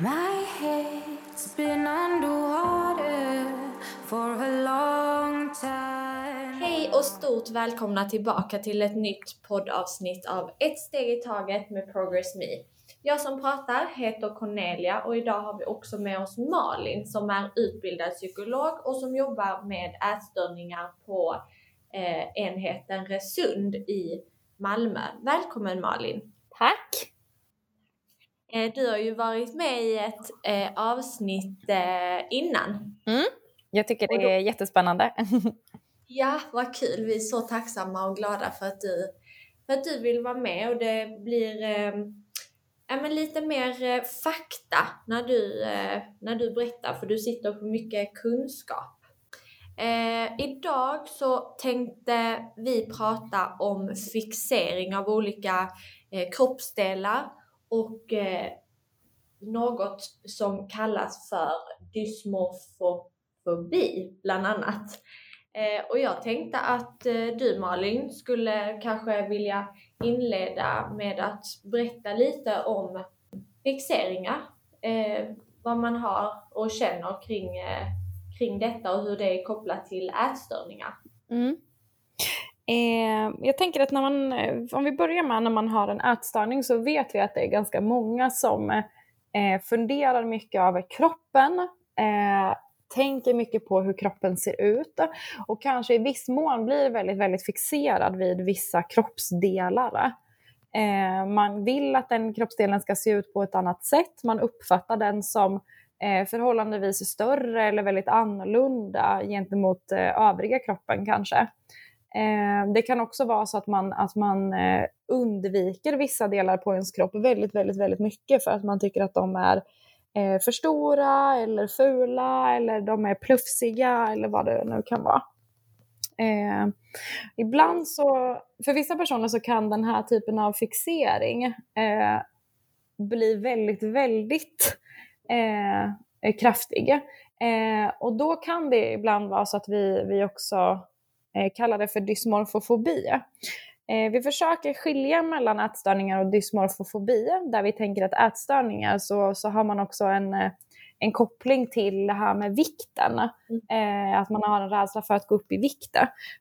My head's been underwater for a long time. Hej och stort välkomna tillbaka till ett nytt poddavsnitt av Ett steg i taget med Progress Me. Jag som pratar heter Cornelia och idag har vi också med oss Malin som är utbildad psykolog och som jobbar med ätstörningar på eh, enheten Resund i Malmö. Välkommen Malin! Tack! Eh, du har ju varit med i ett eh, avsnitt eh, innan. Mm. Jag tycker det är jättespännande. Ja, vad kul! Vi är så tacksamma och glada för att du, för att du vill vara med och det blir eh, ja, men lite mer eh, fakta när du, eh, när du berättar för du sitter på mycket kunskap. Idag så tänkte vi prata om fixering av olika kroppsdelar och eh, något som kallas för dysmorfofobi bland annat. Eh, och jag tänkte att eh, du Malin skulle kanske vilja inleda med att berätta lite om fixeringar. Eh, vad man har och känner kring, eh, kring detta och hur det är kopplat till ätstörningar. Mm. Eh, jag tänker att när man, eh, om vi börjar med när man har en ätstörning så vet vi att det är ganska många som eh, funderar mycket över kroppen, eh, tänker mycket på hur kroppen ser ut och kanske i viss mån blir väldigt, väldigt fixerad vid vissa kroppsdelar. Eh, man vill att den kroppsdelen ska se ut på ett annat sätt, man uppfattar den som eh, förhållandevis större eller väldigt annorlunda gentemot övriga kroppen kanske. Eh, det kan också vara så att man, att man eh, undviker vissa delar på ens kropp väldigt, väldigt, väldigt mycket för att man tycker att de är eh, för stora eller fula eller de är plufsiga eller vad det nu kan vara. Eh, ibland så, för vissa personer så kan den här typen av fixering eh, bli väldigt, väldigt eh, kraftig. Eh, och då kan det ibland vara så att vi, vi också kallar det för dysmorfofobi. Eh, vi försöker skilja mellan ätstörningar och dysmorfofobi, där vi tänker att ätstörningar så, så har man också en, eh, en koppling till det här med vikten. Mm. Eh, att man har en rädsla för att gå upp i vikt.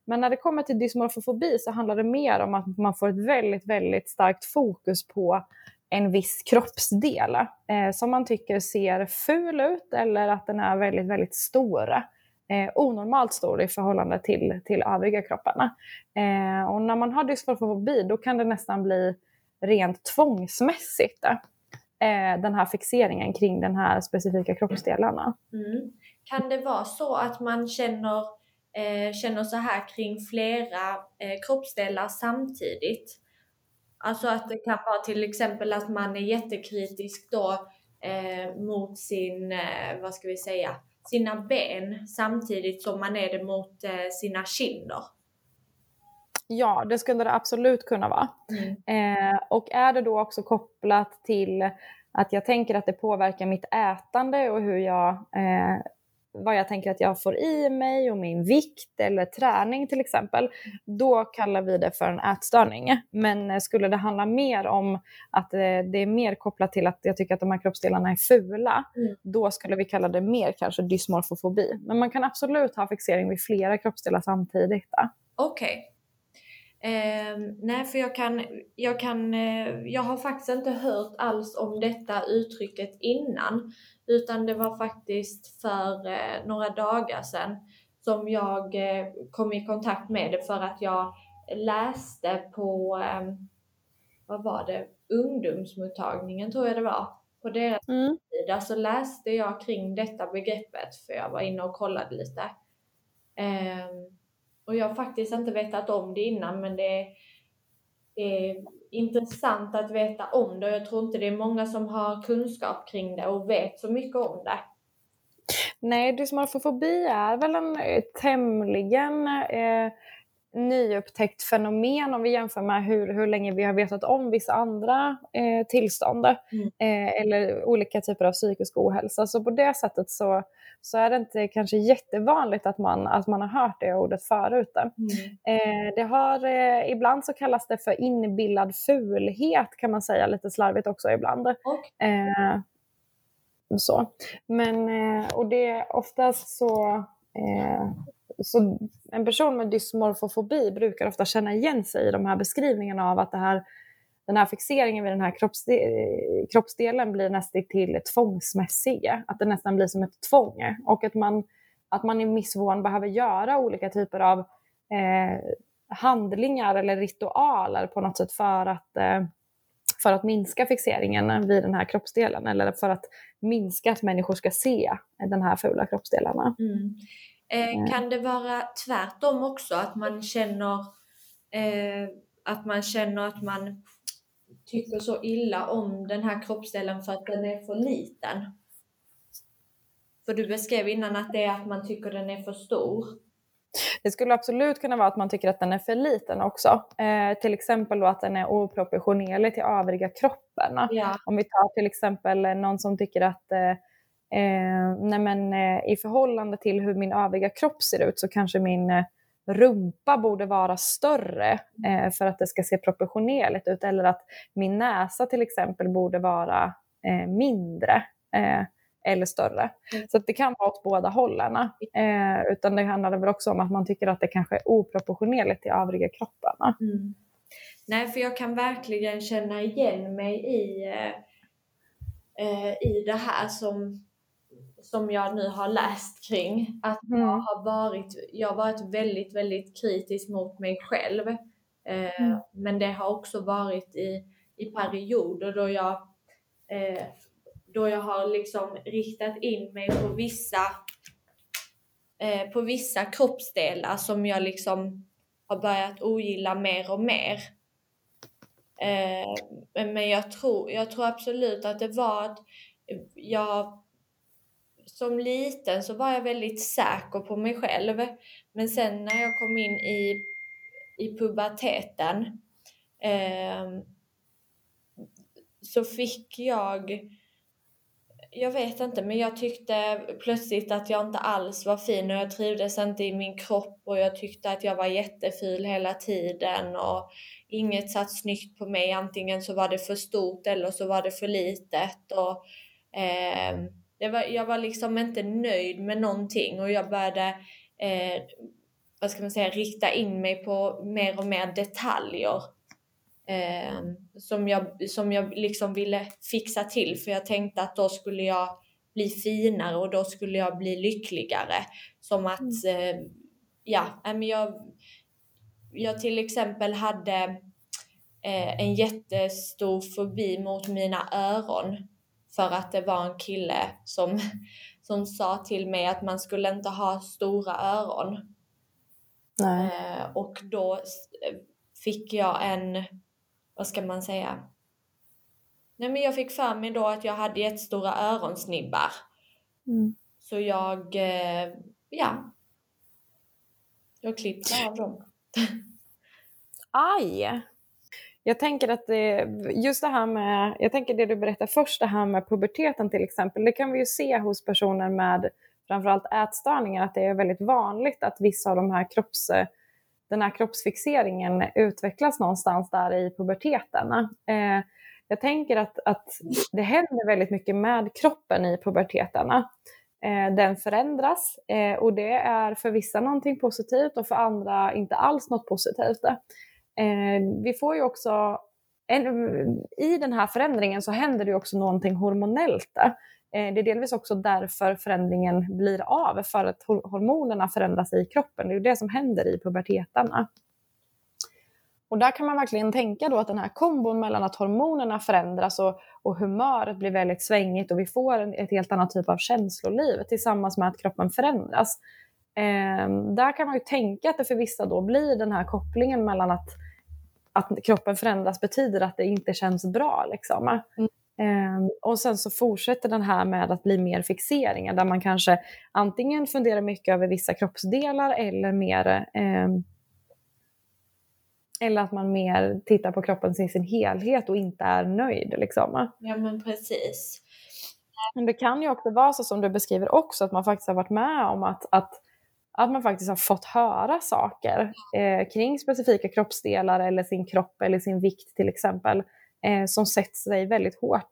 Men när det kommer till dysmorfofobi så handlar det mer om att man får ett väldigt, väldigt starkt fokus på en viss kroppsdel eh, som man tycker ser ful ut eller att den är väldigt, väldigt stor eh, onormalt stor i förhållande till, till övriga kropparna. Eh, och när man har dysmorfofobi då kan det nästan bli rent tvångsmässigt eh, den här fixeringen kring den här specifika kroppsdelarna. Mm. Kan det vara så att man känner, eh, känner så här kring flera eh, kroppsdelar samtidigt? Alltså att det kan vara till exempel att man är jättekritisk då eh, mot sin, eh, vad ska vi säga, sina ben samtidigt som man är det mot eh, sina kinder. Ja, det skulle det absolut kunna vara. Mm. Eh, och är det då också kopplat till att jag tänker att det påverkar mitt ätande och hur jag eh, vad jag tänker att jag får i mig och min vikt eller träning till exempel, då kallar vi det för en ätstörning. Men eh, skulle det handla mer om att eh, det är mer kopplat till att jag tycker att de här kroppsdelarna är fula, mm. då skulle vi kalla det mer kanske dysmorfofobi. Men man kan absolut ha fixering vid flera kroppsdelar samtidigt. Okej. Okay. Eh, nej, för jag kan, jag kan, eh, jag har faktiskt inte hört alls om detta uttrycket innan. Utan det var faktiskt för eh, några dagar sedan som jag eh, kom i kontakt med det för att jag läste på, eh, vad var det, ungdomsmottagningen tror jag det var. På deras mm. sida så läste jag kring detta begreppet för jag var inne och kollade lite. Um, och jag har faktiskt inte vetat om det innan men det är intressant att veta om det och jag tror inte det är många som har kunskap kring det och vet så mycket om det. Nej, dysmorfofobi är väl en eh, tämligen eh, nyupptäckt fenomen om vi jämför med hur, hur länge vi har vetat om vissa andra eh, tillstånd mm. eh, eller olika typer av psykisk ohälsa. Så på det sättet så, så är det inte kanske jättevanligt att man, att man har hört det ordet förut. Mm. Eh, det har, eh, ibland så kallas det för inbillad fulhet kan man säga lite slarvigt också ibland. Okay. så. Men, eh, och det är oftast så, eh, så en person med dysmorfofobi brukar ofta känna igen sig i de här beskrivningarna av att det här, den här fixeringen vid den här kroppsde kroppsdelen blir nästan till tvångsmässig. Att det nästan blir som ett tvång. Och att man, att man i missvård behöver göra olika typer av eh, handlingar eller ritualer på något sätt för att eh, för att minska fixeringen vid den här kroppsdelen eller för att minska att människor ska se den här fula kroppsdelarna. Mm. Eh, kan det vara tvärtom också, att man känner eh, att man känner att man tycker så illa om den här kroppsdelen för att den är för liten? För du beskrev innan att det är att man tycker den är för stor. Det skulle absolut kunna vara att man tycker att den är för liten också. Eh, till exempel då att den är oproportionerlig till övriga kroppen. Ja. Om vi tar till exempel någon som tycker att eh, eh, nej men, eh, i förhållande till hur min övriga kropp ser ut så kanske min eh, rumpa borde vara större eh, för att det ska se proportionerligt ut. Eller att min näsa till exempel borde vara mindre eller större. Mm. Så det kan vara åt båda hållen. Eh, utan det handlar väl också om att man tycker att det kanske är oproportionerligt till övriga kroppen. Mm. Nej, för jag kan verkligen känna igen mig i, eh, i det här som, som jag nu har läst kring. Att mm. jag, har varit, jag har varit väldigt, väldigt kritisk mot mig själv. Eh, mm. Men det har också varit i, i perioder då jag eh, då jag har liksom riktat in mig på vissa, eh, på vissa kroppsdelar som jag liksom har börjat ogilla mer och mer. Eh, men jag tror, jag tror absolut att det var att jag som liten så var jag väldigt säker på mig själv. Men sen när jag kom in i, i puberteten eh, så fick jag jag vet inte, men jag tyckte plötsligt att jag inte alls var fin och jag trivdes inte i min kropp och jag tyckte att jag var jätteful hela tiden och inget satt snyggt på mig. Antingen så var det för stort eller så var det för litet. Och, eh, det var, jag var liksom inte nöjd med någonting och jag började eh, vad ska man säga, rikta in mig på mer och mer detaljer eh, som jag, som jag liksom ville fixa till för jag tänkte att då skulle jag bli finare och då skulle jag bli lyckligare. Som att, mm. eh, ja, men jag, jag till exempel hade eh, en jättestor fobi mot mina öron för att det var en kille som, som sa till mig att man skulle inte ha stora öron. Eh, och då fick jag en vad ska man säga? Nej men jag fick för mig då att jag hade jättestora öronsnibbar. Mm. Så jag, eh, ja. Jag klippte av dem. Aj! Jag tänker att det, just det här med, jag tänker det du berättar först, det här med puberteten till exempel, det kan vi ju se hos personer med framförallt ätstörningar, att det är väldigt vanligt att vissa av de här kropps den här kroppsfixeringen utvecklas någonstans där i puberteten. Eh, jag tänker att, att det händer väldigt mycket med kroppen i puberteten. Eh, den förändras eh, och det är för vissa någonting positivt och för andra inte alls något positivt. Eh, vi får ju också, en, i den här förändringen så händer det också någonting hormonellt. Eh, det är delvis också därför förändringen blir av, för att hormonerna förändras i kroppen. Det är ju det som händer i puberteten. Och där kan man verkligen tänka då att den här kombon mellan att hormonerna förändras och, och humöret blir väldigt svängigt och vi får en, ett helt annat typ av känsloliv tillsammans med att kroppen förändras. Eh, där kan man ju tänka att det för vissa då blir den här kopplingen mellan att, att kroppen förändras betyder att det inte känns bra. Liksom. Mm. Um, och sen så fortsätter den här med att bli mer fixeringar där man kanske antingen funderar mycket över vissa kroppsdelar eller mer um, eller att man mer tittar på kroppen i sin helhet och inte är nöjd. Liksom. Ja men precis. Men det kan ju också vara så som du beskriver också, att man faktiskt har varit med om att, att, att man faktiskt har fått höra saker eh, kring specifika kroppsdelar eller sin kropp eller sin vikt till exempel eh, som sätter sig väldigt hårt.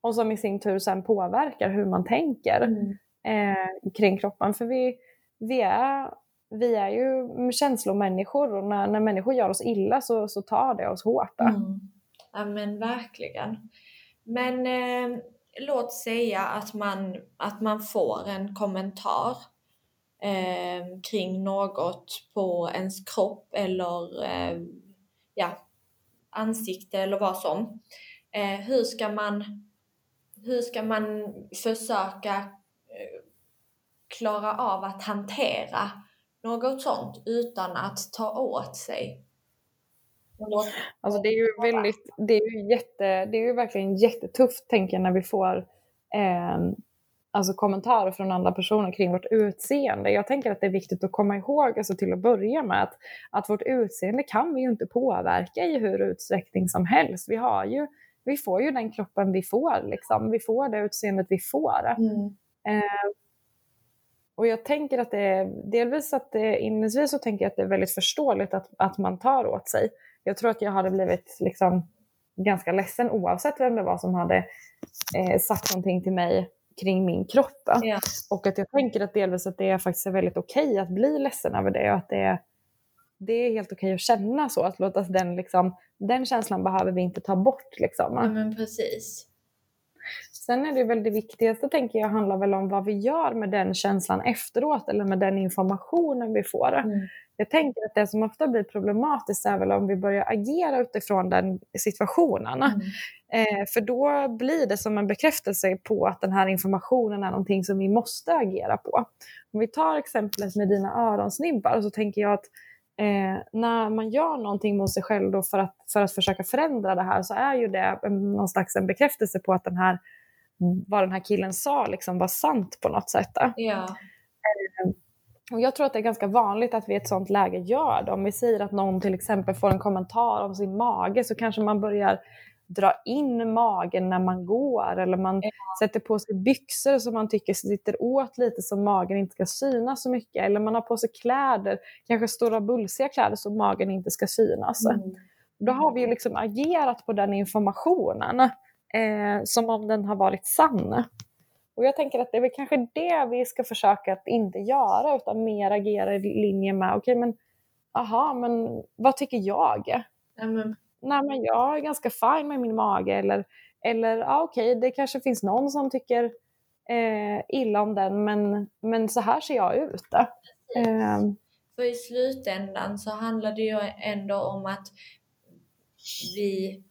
och som i sin tur sen påverkar hur man tänker Mm. eh, kring kroppen. För vi, vi, är, vi är ju känslomänniskor och när, när människor gör oss illa så, så tar det oss hårt. Mm. Ja men verkligen. Men eh, låt säga att man, att man får en kommentar eh, kring något på ens kropp eller eh, ja, ansikte eller vad som. Eh, hur, ska man, hur ska man försöka eh, klara av att hantera något sånt utan att ta åt sig? Alltså det är ju väldigt, det är ju jätte, det är ju verkligen jättetufft tänker jag när vi får eh, alltså kommentarer från andra personer kring vårt utseende. Jag tänker att det är viktigt att komma ihåg alltså till att börja med att, att vårt utseende kan vi ju inte påverka i hur utsträckning som helst. Vi, har ju, vi får ju den kroppen vi får, liksom. vi får det utseendet vi får. Mm. Eh, och jag tänker att det är, delvis att det, inledningsvis så tänker jag att det är väldigt förståeligt att, att man tar åt sig. Jag tror att jag hade blivit liksom ganska ledsen oavsett vem det var som hade eh, sagt någonting till mig kring min kropp. Ja. Och att jag tänker att delvis att det är faktiskt är väldigt okej att bli ledsen över det och att det är, det är helt okej att känna så. Att låta den, liksom, den känslan behöver vi inte ta bort. Liksom. ja men precis. Sen är det väl det viktigaste tänker jag handlar väl om vad vi gör med den känslan efteråt eller med den informationen vi får. Mm. Jag tänker att det som ofta blir problematiskt är väl om vi börjar agera utifrån den situationen. Mm. Eh, för då blir det som en bekräftelse på att den här informationen är någonting som vi måste agera på. Om vi tar exemplet med dina öronsnibbar så tänker jag att eh, när man gör någonting mot sig själv för, att, för att försöka förändra det här så är ju det någon slags en bekräftelse på att den här, vad den här killen sa liksom var sant på något sätt. Ja. Och jag tror att det är ganska vanligt att vi i ett sånt läge gör det. Om vi säger att någon till exempel får en kommentar om sin mage så kanske man börjar dra in magen när man går eller man Ja. sätter på sig byxor som man tycker sitter åt lite så magen inte ska synas så mycket. Eller man har på sig kläder, kanske stora bulsiga kläder så magen inte ska synas. Mm. Då har vi ju liksom agerat på den informationen eh, som om den har varit sann. Och jag tänker att det är väl kanske det vi ska försöka att inte göra utan mer agera i linje med, okej men aha, men vad tycker jag? Ja, men, Nej men jag är ganska fin med min mage eller, eller ja, okej det kanske finns någon som tycker eh, illa om den men, men så här ser jag ut. Eh, för i slutändan så handlar det ju ändå om att vi,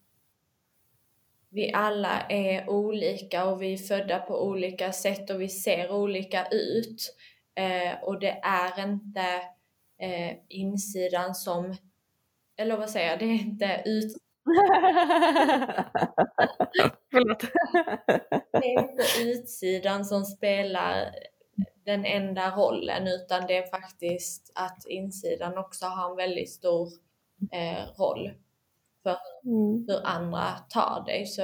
vi alla är olika och vi är födda på olika sätt och vi ser olika ut. Eh, och det är inte eh, insidan som, eller vad säger jag, det är inte ut, Förlåt. det är inte utsidan som spelar den enda rollen utan det är faktiskt att insidan också har en väldigt stor eh, roll för Mm. hur andra tar dig. Så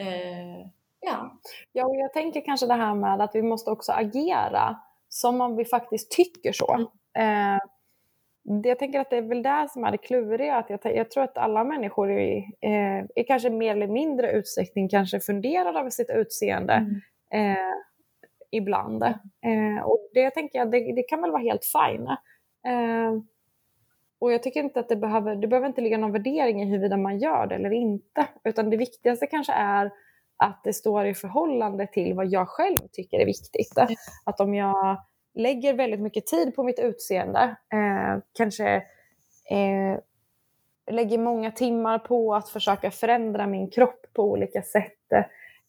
eh, ja, Ja, och jag tänker kanske det här med att vi måste också agera som om vi faktiskt tycker så. Eh, det, jag tänker att det är väl det som är det kluriga. Att jag, jag tror att alla människor i, eh, i kanske mer eller mindre utsträckning kanske funderar över sitt utseende Mm. eh, ibland. Eh, och det tänker jag, det, det kan väl vara helt fine. Och jag tycker inte att det behöver, det behöver inte ligga någon värdering i huruvida man gör det eller inte. Utan det viktigaste kanske är att det står i förhållande till vad jag själv tycker är viktigt. Att om jag lägger väldigt mycket tid på mitt utseende, eh, kanske eh, lägger många timmar på att försöka förändra min kropp på olika sätt,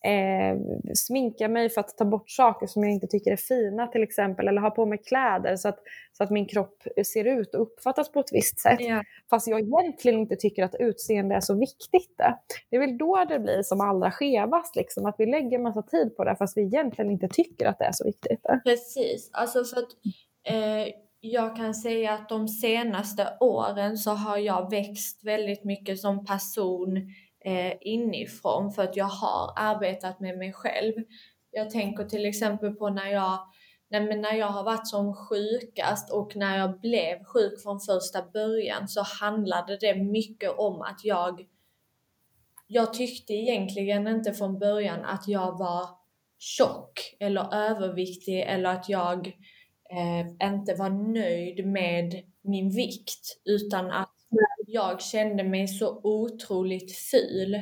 eh, sminka mig för att ta bort saker som jag inte tycker är fina till exempel, eller ha på mig kläder så att, så att min kropp ser ut och uppfattas på ett visst sätt. ja, Fast jag egentligen inte tycker att utseende är så viktigt. Det är väl då det blir som allra skevast, liksom, att vi lägger massa tid på det fast vi egentligen inte tycker att det är så viktigt. precis. Alltså för att eh, jag kan säga att de senaste åren så har jag växt väldigt mycket som person eh, inifrån för att jag har arbetat med mig själv. Jag tänker till exempel på när jag, nej men när jag har varit som sjukast och när jag blev sjuk från första början så handlade det mycket om att jag jag tyckte egentligen inte från början att jag var tjock eller överviktig eller att jag eh, inte var nöjd med min vikt utan att jag kände mig så otroligt ful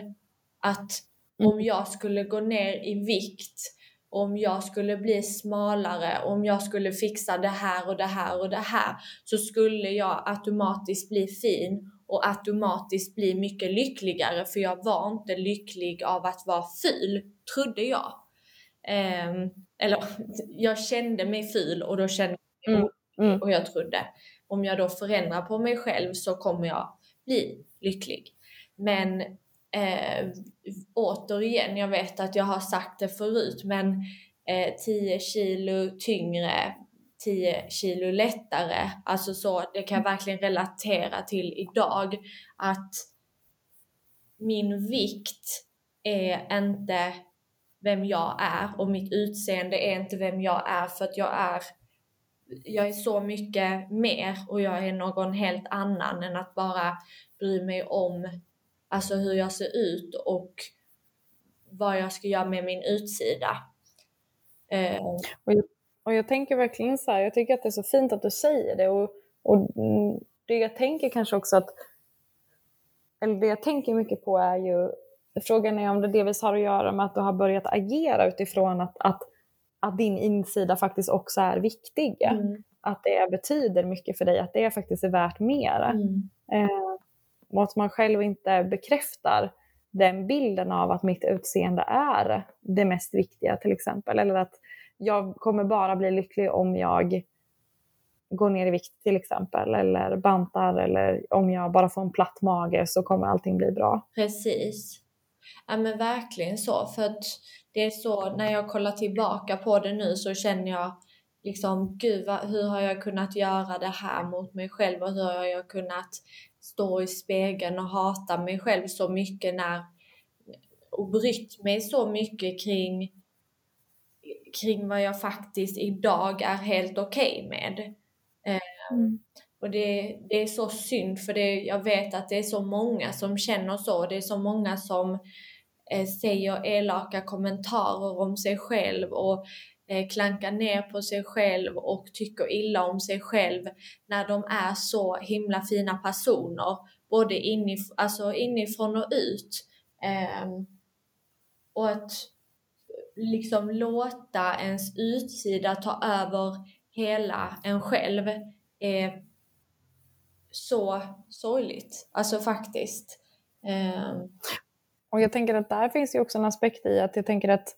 att om mm. jag skulle gå ner i vikt, om jag skulle bli smalare, om jag skulle fixa det här och det här och det här så skulle jag automatiskt bli fin och automatiskt bli mycket lyckligare för jag var inte lycklig av att vara ful, trodde jag. Um, eller jag kände mig ful och då kände jag mig mm. mm. och jag trodde om jag då förändrar på mig själv så kommer jag bli lycklig. Men eh, återigen, jag vet att jag har sagt det förut, men eh, 10 kilo tyngre, 10 kilo lättare. Alltså så, det kan jag verkligen relatera till idag. Att min vikt är inte vem jag är och mitt utseende är inte vem jag är för att jag är jag är så mycket mer och jag är någon helt annan än att bara bry mig om alltså hur jag ser ut och vad jag ska göra med min utsida. Eh, och, jag, och jag tänker verkligen så här, jag tycker att det är så fint att du säger det och, och det jag tänker kanske också att, eller det jag tänker mycket på är ju, frågan är om det delvis har att göra med att du har börjat agera utifrån att, att, att din insida faktiskt också är viktig. Mm. Att det betyder mycket för dig, att det faktiskt är värt mer. Mm. Eh, och att man själv inte bekräftar den bilden av att mitt utseende är det mest viktiga till exempel. Eller att jag kommer bara bli lycklig om jag går ner i vikt till exempel. Eller bantar eller om jag bara får en platt mage så kommer allting bli bra. Precis. Ja men verkligen så. För att det är så när jag kollar tillbaka på det nu så känner jag liksom gud vad, hur har jag kunnat göra det här mot mig själv och hur har jag kunnat stå i spegeln och hata mig själv så mycket när och brytt mig så mycket kring kring vad jag faktiskt idag är helt okej okay med. Mm. Och det, det är så synd för det, jag vet att det är så många som känner så. Det är så många som eh, säger elaka kommentarer om sig själv och eh, klankar ner på sig själv och tycker illa om sig själv när de är så himla fina personer, både inif alltså inifrån och ut. Eh, och att liksom låta ens utsida ta över hela en själv är så sorgligt. Alltså faktiskt. Ehm. Och jag tänker att där finns ju också en aspekt i att jag tänker att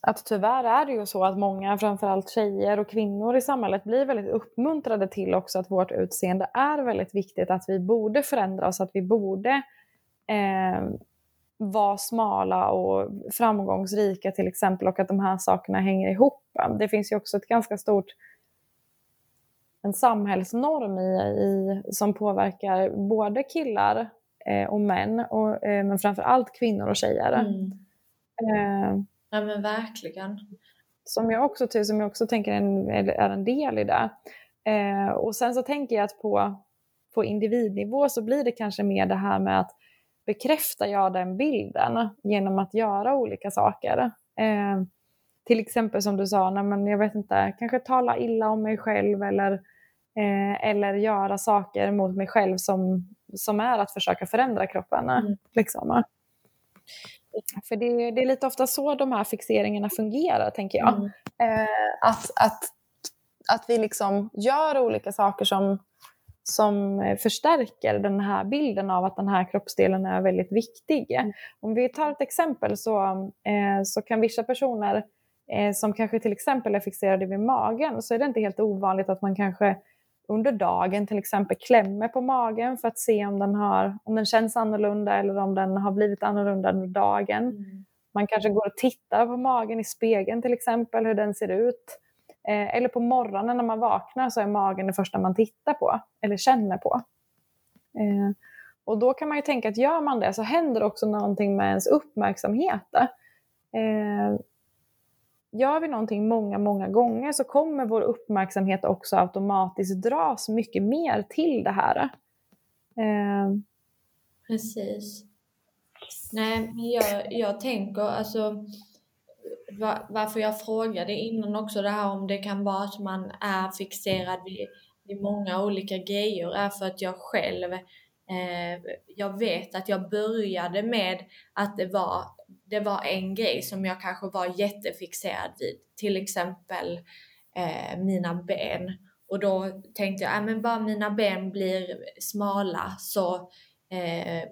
att tyvärr är det ju så att många, framförallt tjejer och kvinnor i samhället, blir väldigt uppmuntrade till också att vårt utseende är väldigt viktigt, att vi borde förändra oss, att vi borde eh, vara smala och framgångsrika till exempel och att de här sakerna hänger ihop. Det finns ju också ett ganska stort en samhällsnorm i, i som påverkar både killar och män, och, eh, men framför allt kvinnor och tjejer. Mm. Eh, Ja men verkligen. Som jag också, som jag också tänker är en del i det. Eh, och sen så tänker jag att på, på individnivå så blir det kanske mer det här med att bekräftar jag den bilden genom att göra olika saker. Eh, till exempel som du sa, nej, men jag vet inte, kanske tala illa om mig själv eller, eh, eller göra saker mot mig själv som, som är att försöka förändra kroppen. Mm. Liksom. För det, det, är lite ofta så de här fixeringarna fungerar, tänker jag. Mm. Eh, att, att, att vi liksom gör olika saker som, som förstärker den här bilden av att den här kroppsdelen är väldigt viktig. Mm. Om vi tar ett exempel så, eh, så kan vissa personer eh, som kanske till exempel är fixerade vid magen, så är det inte helt ovanligt att man kanske under dagen till exempel klämmer på magen för att se om den, har, om den känns annorlunda eller om den har blivit annorlunda under dagen. Mm. Man kanske går och tittar på magen i spegeln till exempel, hur den ser ut. Eh, eller på morgonen när man vaknar så är magen det första man tittar på eller känner på. Eh, och då kan man ju tänka att gör man det så händer också någonting med ens uppmärksamhet. Eh, gör vi någonting många, många gånger så kommer vår uppmärksamhet också automatiskt dras mycket mer till det här. Eh, Precis. Nej, men jag, jag tänker alltså var, varför jag frågade innan också det här om det kan vara att man är fixerad vid, vid många olika grejer är för att jag själv eh, jag vet att jag började med att det var, det var en grej som jag kanske var jättefixerad vid. Till exempel eh, mina ben. Och då tänkte jag, äh, men bara mina ben blir smala så eh,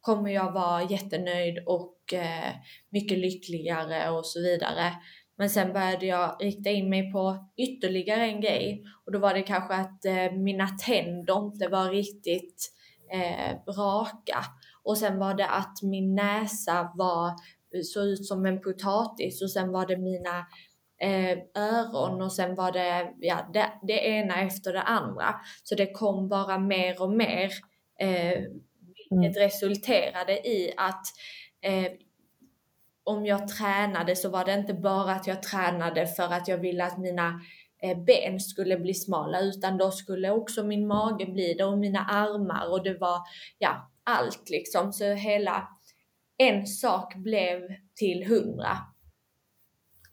kommer jag vara jättenöjd och eh, mycket lyckligare och så vidare. Men sen började jag rikta in mig på ytterligare en grej och då var det kanske att eh, mina tänder inte var riktigt eh, raka. Och sen var det att min näsa var, såg ut som en potatis och sen var det mina eh, öron och sen var det ja, det, det ena efter det andra. Så det kom bara mer och mer eh, vilket mm. resulterade i att eh, om jag tränade så var det inte bara att jag tränade för att jag ville att mina eh, ben skulle bli smala utan då skulle också min mage bli det och mina armar och det var ja, allt liksom. Så hela en sak blev till hundra.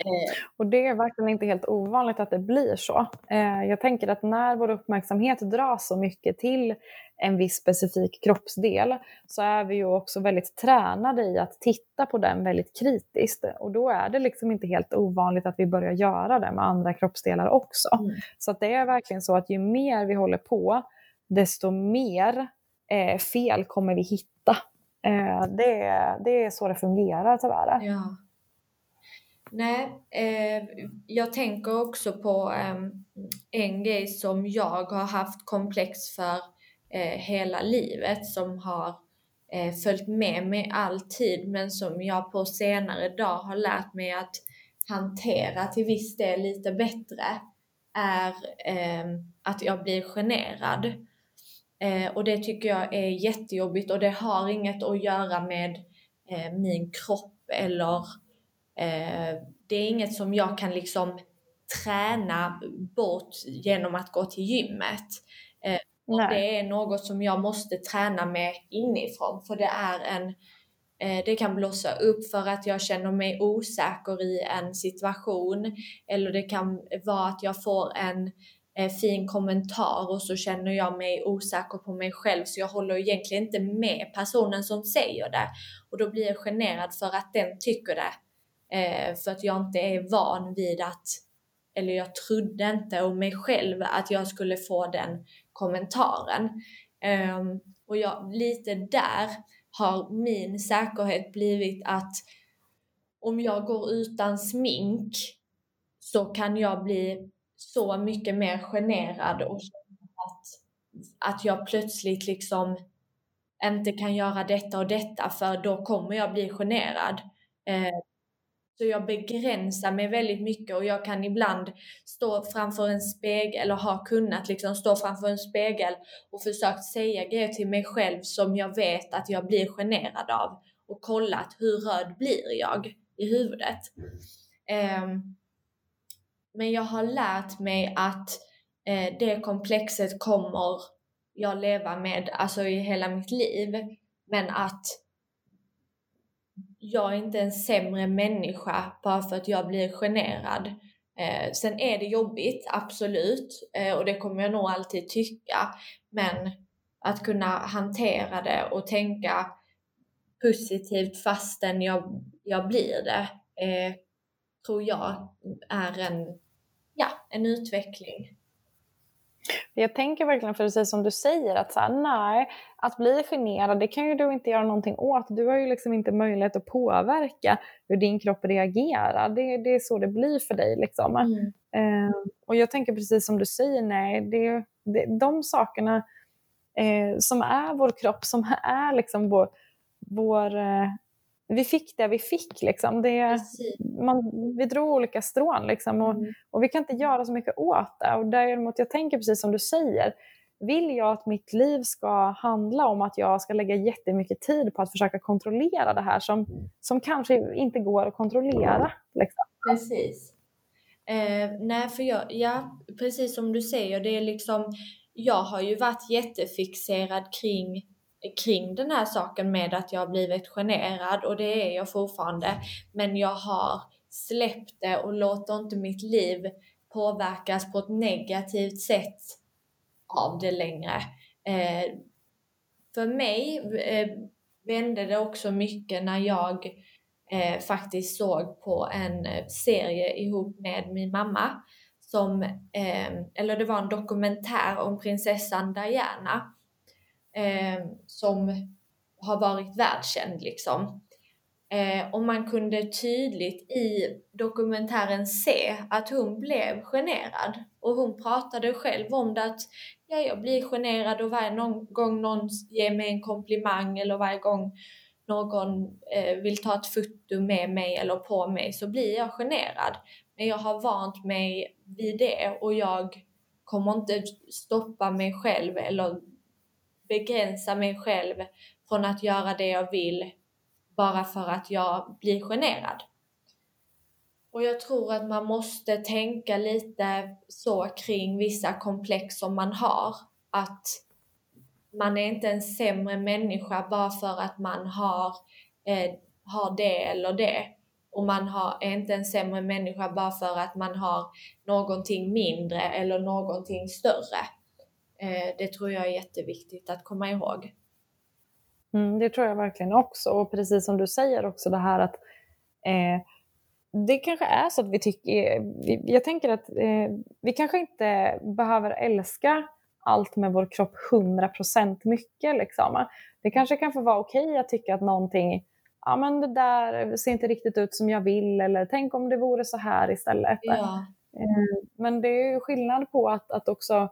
Eh, och det är verkligen inte helt ovanligt att det blir så. Eh, jag tänker att när vår uppmärksamhet dras så mycket till en viss specifik kroppsdel så är vi ju också väldigt tränade i att titta på den väldigt kritiskt. Och då är det liksom inte helt ovanligt att vi börjar göra det med andra kroppsdelar också. Mm. Så det är verkligen så att ju mer vi håller på, desto mer eh, fel kommer vi hitta. Eh, det, det är så det fungerar tyvärr. Ja. Nej, eh, jag tänker också på eh, en grej som jag har haft komplex för eh, hela livet som har eh, följt med mig alltid men som jag på senare dag har lärt mig att hantera till viss del lite bättre är eh, att jag blir generad. Eh, och det tycker jag är jättejobbigt och det har inget att göra med eh, min kropp eller eh, det är inget som jag kan liksom träna bort genom att gå till gymmet. Och det är något som jag måste träna med inifrån för det är en eh, det kan blåsa upp för att jag känner mig osäker i en situation eller det kan vara att jag får en eh, Eh, fin kommentar och så känner jag mig osäker på mig själv så jag håller egentligen inte med personen som säger det och då blir jag generad för att den tycker det eh, för att jag inte är van vid att eller jag trodde inte om mig själv att jag skulle få den kommentaren. Ehm, och jag, lite där har min säkerhet blivit att om jag går utan smink så kan jag bli så mycket mer generad och att, att jag plötsligt liksom inte kan göra detta och detta för då kommer jag bli generad. Eh, så jag begränsar mig väldigt mycket och jag kan ibland stå framför en spegel, eller har kunnat liksom stå framför en spegel och försökt säga grejer till mig själv som jag vet att jag blir generad av och kollat hur röd blir jag i huvudet. Um, men jag har lärt mig att eh, det komplexet kommer jag leva med alltså i hela mitt liv. Men att jag är inte en sämre människa bara för att jag blir generad. Eh, sen är det jobbigt, absolut, eh, och det kommer jag nog alltid tycka. Men att kunna hantera det och tänka positivt fastän jag, jag blir det, eh, tror jag är en, ja, en utveckling. Jag tänker verkligen, för precis som du säger, att så här, nej, att bli generad, det kan ju du inte göra någonting åt. Du har ju liksom inte möjlighet att påverka hur din kropp reagerar. Det, det är så det blir för dig. Liksom. Mm. Eh, och jag tänker precis som du säger, nej, det, det, de sakerna eh, som är vår kropp, som är liksom vår, vår eh, vi fick det vi fick. Liksom. Det, man, vi drog olika strån liksom, och, mm. och, vi kan inte göra så mycket åt det. Och däremot, jag tänker precis som du säger, vill jag att mitt liv ska handla om att jag ska lägga jättemycket tid på att försöka kontrollera det här som, som kanske inte går att kontrollera? Liksom. Precis. Eh, nej, för jag, ja, precis som du säger, det är liksom, jag har ju varit jättefixerad kring kring den här saken med att jag har blivit generad och det är jag fortfarande. Men jag har släppt det och låter inte mitt liv påverkas på ett negativt sätt av det längre. Eh, för mig eh, vände det också mycket när jag eh, faktiskt såg på en eh, serie ihop med min mamma. Som, eh, eller det var en dokumentär om prinsessan Diana. Eh, som har varit världskänd liksom. Eh, och man kunde tydligt i dokumentären se att hon blev generad. Och hon pratade själv om det att ja, jag blir generad och varje någon gång någon ger mig en komplimang eller varje gång någon eh, vill ta ett foto med mig eller på mig så blir jag generad. Men jag har vant mig vid det och jag kommer inte stoppa mig själv eller begränsa mig själv från att göra det jag vill bara för att jag blir generad. Och jag tror att man måste tänka lite så kring vissa komplex som man har. Att man är inte en sämre människa bara för att man har, eh, har det eller det. Och man har, är inte en sämre människa bara för att man har någonting mindre eller någonting större. Eh, det tror jag är jätteviktigt att komma ihåg. Mm, det tror jag verkligen också. Och precis som du säger också det här att eh, det kanske är så att vi tycker, jag tänker att eh, vi kanske inte behöver älska allt med vår kropp 100% mycket. Liksom. Det kanske kan få vara okej okay att tycka att någonting, ja men det där ser inte riktigt ut som jag vill eller tänk om det vore så här istället. Ja. Eh, men det är ju skillnad på att, att också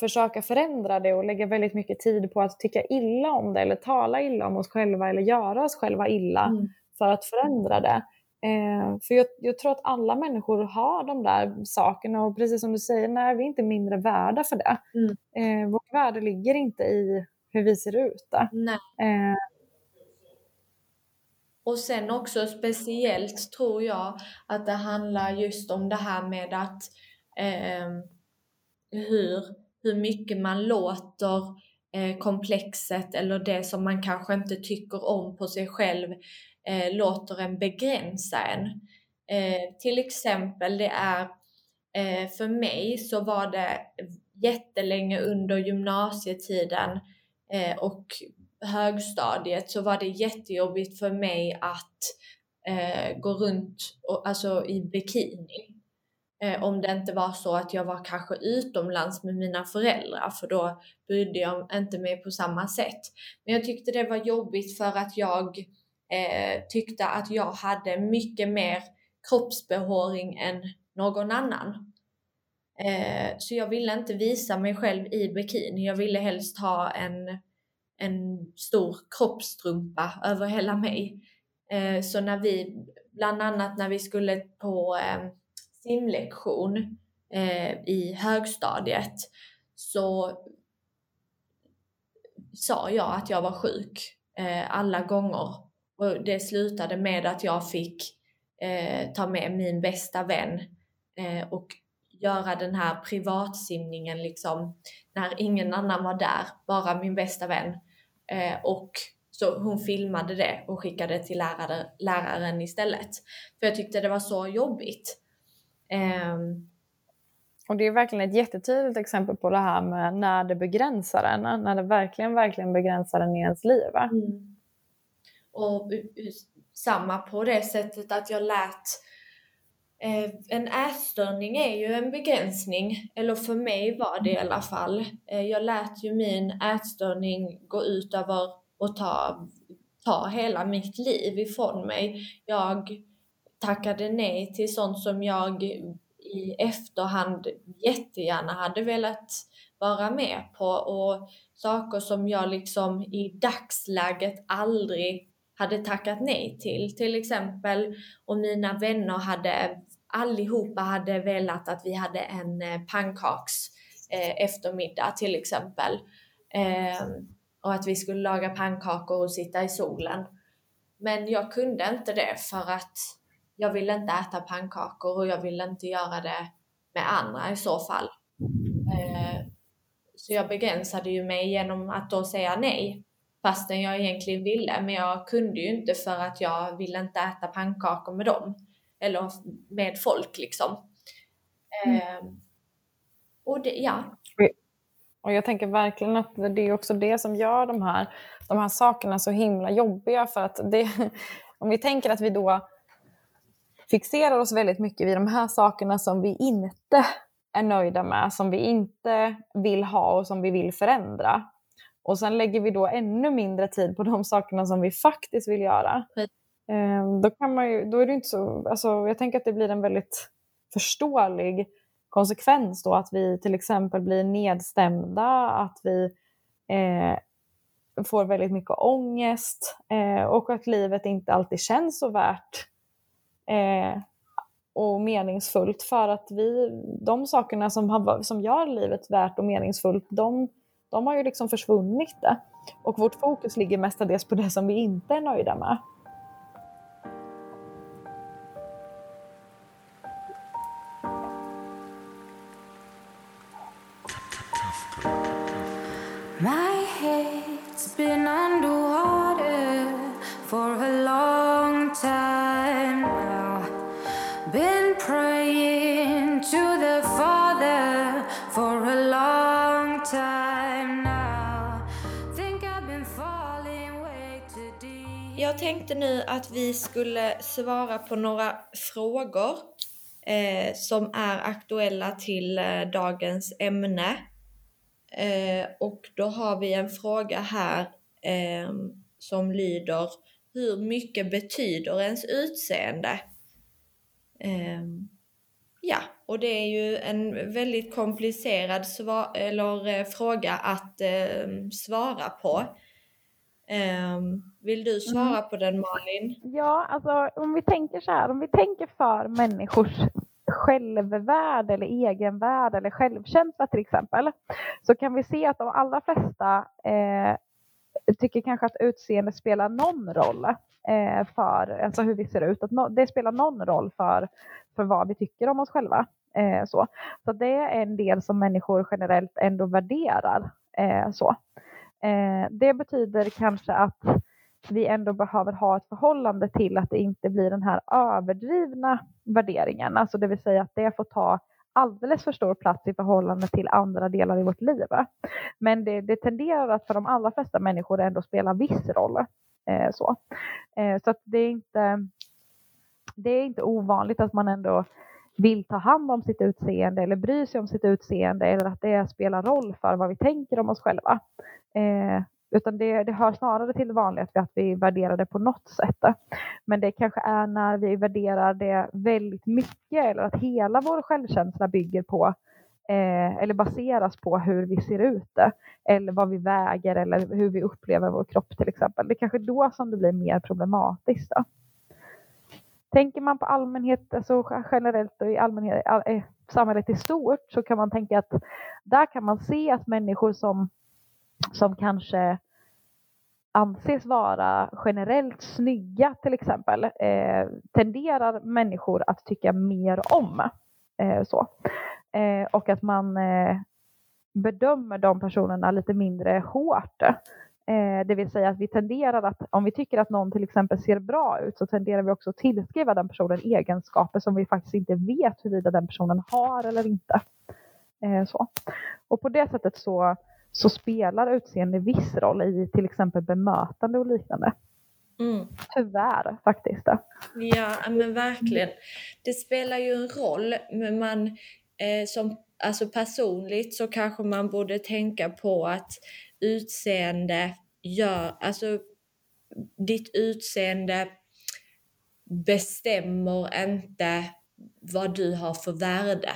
försöka förändra det och lägga väldigt mycket tid på att tycka illa om det eller tala illa om oss själva eller göra oss själva illa mm. för att förändra det. Eh, för jag, jag, tror att alla människor har de där sakerna och precis som du säger, nej vi är inte mindre värda för det. Mm. Eh, vårt värde ligger inte i hur vi ser ut. Eh. Och sen också speciellt tror jag att det handlar just om det här med att eh, hur, hur mycket man låter eh, komplexet eller det som man kanske inte tycker om på sig själv eh, låter en begränsa en. Eh, till exempel, det är eh, för mig så var det jättelänge under gymnasietiden eh, och högstadiet så var det jättejobbigt för mig att eh, gå runt och, alltså i bikini. Eh, om det inte var så att jag var kanske utomlands med mina föräldrar för då brydde jag inte mig på samma sätt. Men jag tyckte det var jobbigt för att jag eh, tyckte att jag hade mycket mer kroppsbehåring än någon annan. Eh, så jag ville inte visa mig själv i bikini. Jag ville helst ha en, en stor kroppstrumpa över hela mig. Eh, så när vi, bland annat när vi skulle på eh, simlektion eh, i högstadiet så sa jag att jag var sjuk eh, alla gånger och det slutade med att jag fick eh, ta med min bästa vän eh, och göra den här privatsimningen liksom när ingen annan var där, bara min bästa vän. Eh, och så hon filmade det och skickade till lärare, läraren istället. För jag tyckte det var så jobbigt. Um, och det är verkligen ett jättetydligt exempel på det här med när det begränsar en, när det verkligen, verkligen begränsar en i ens liv. Mm. Och samma på det sättet att jag lät eh, en ätstörning är ju en begränsning, eller för mig var det i alla fall. Eh, jag lät ju min ätstörning gå ut över och ta, ta hela mitt liv ifrån mig. Jag tackade nej till sånt som jag i efterhand jättegärna hade velat vara med på och saker som jag liksom i dagsläget aldrig hade tackat nej till. Till exempel om mina vänner hade, allihopa hade velat att vi hade en eh, pannkaks eh, eftermiddag till exempel. Eh, och att vi skulle laga pannkakor och sitta i solen. Men jag kunde inte det för att jag ville inte äta pannkakor och jag ville inte göra det med andra i så fall. Eh, Så jag begränsade ju mig genom att då säga nej fastän jag egentligen ville. Men jag kunde ju inte för att jag ville inte äta pannkakor med dem. Eller med folk liksom. Mm. Eh, och det, ja. Och jag tänker verkligen att det är också det som gör de här, de här sakerna så himla jobbiga. För att det, om vi tänker att vi då fixerar oss väldigt mycket vid de här sakerna som vi inte är nöjda med, som vi inte vill ha och som vi vill förändra. Och sen lägger vi då ännu mindre tid på de sakerna som vi faktiskt vill göra. Mm. Då, kan man ju, då är det inte så, alltså, jag tänker att det blir en väldigt förståelig konsekvens då att vi till exempel blir nedstämda, att vi eh, får väldigt mycket ångest eh, och att livet inte alltid känns så värt eh, och meningsfullt för att vi, de sakerna som, har, som gör livet värt och meningsfullt, de, de har ju liksom försvunnit. Det. Och vårt fokus ligger mestadels på det som vi inte är nöjda med. Jag tänkte nu att vi skulle svara på några frågor eh, som är aktuella till eh, dagens ämne. Eh, och då har vi en fråga här eh, som lyder Hur mycket betyder ens utseende? Eh, ja, och det är ju en väldigt komplicerad eller, eh, fråga att eh, svara på. Ehm, vill du svara mm. på den Malin? Ja, alltså om vi tänker så här, om vi tänker för människors självvärde eller egenvärde eller självkänsla till exempel, så kan vi se att de allra flesta eh, tycker kanske att utseende spelar någon roll eh, för alltså hur vi ser ut. Att no det spelar någon roll för, för vad vi tycker om oss själva. Eh, så. så det är en del som människor generellt ändå värderar. Eh, så. Eh, det betyder kanske att vi ändå behöver ha ett förhållande till att det inte blir den här överdrivna värderingen, alltså det vill säga att det får ta alldeles för stor plats i förhållande till andra delar i vårt liv. Men det, det tenderar att för de allra flesta människor ändå spela viss roll. Eh, så eh, så att det är, inte, det är inte ovanligt att man ändå vill ta hand om sitt utseende eller bryr sig om sitt utseende eller att det spelar roll för vad vi tänker om oss själva. Eh, utan det, det hör snarare till det vanliga att vi värderar det på något sätt. Men det kanske är när vi värderar det väldigt mycket eller att hela vår självkänsla bygger på eh, eller baseras på hur vi ser ut eller vad vi väger eller hur vi upplever vår kropp till exempel. Det är kanske då som det blir mer problematiskt. Då. Tänker man på allmänhet, alltså generellt och i allmänhet, eh, samhället i stort så kan man tänka att där kan man se att människor som som kanske anses vara generellt snygga till exempel eh, tenderar människor att tycka mer om. Eh, så. Eh, och att man eh, bedömer de personerna lite mindre hårt. Eh, det vill säga att vi tenderar att, om vi tycker att någon till exempel ser bra ut så tenderar vi också att tillskriva den personen egenskaper som vi faktiskt inte vet huruvida den personen har eller inte. Eh, så. Och på det sättet så så spelar utseende viss roll i till exempel bemötande och liknande. Mm. Tyvärr faktiskt. Ja men verkligen. Det spelar ju en roll men man eh, som alltså personligt så kanske man borde tänka på att utseende gör, alltså ditt utseende bestämmer inte vad du har för värde.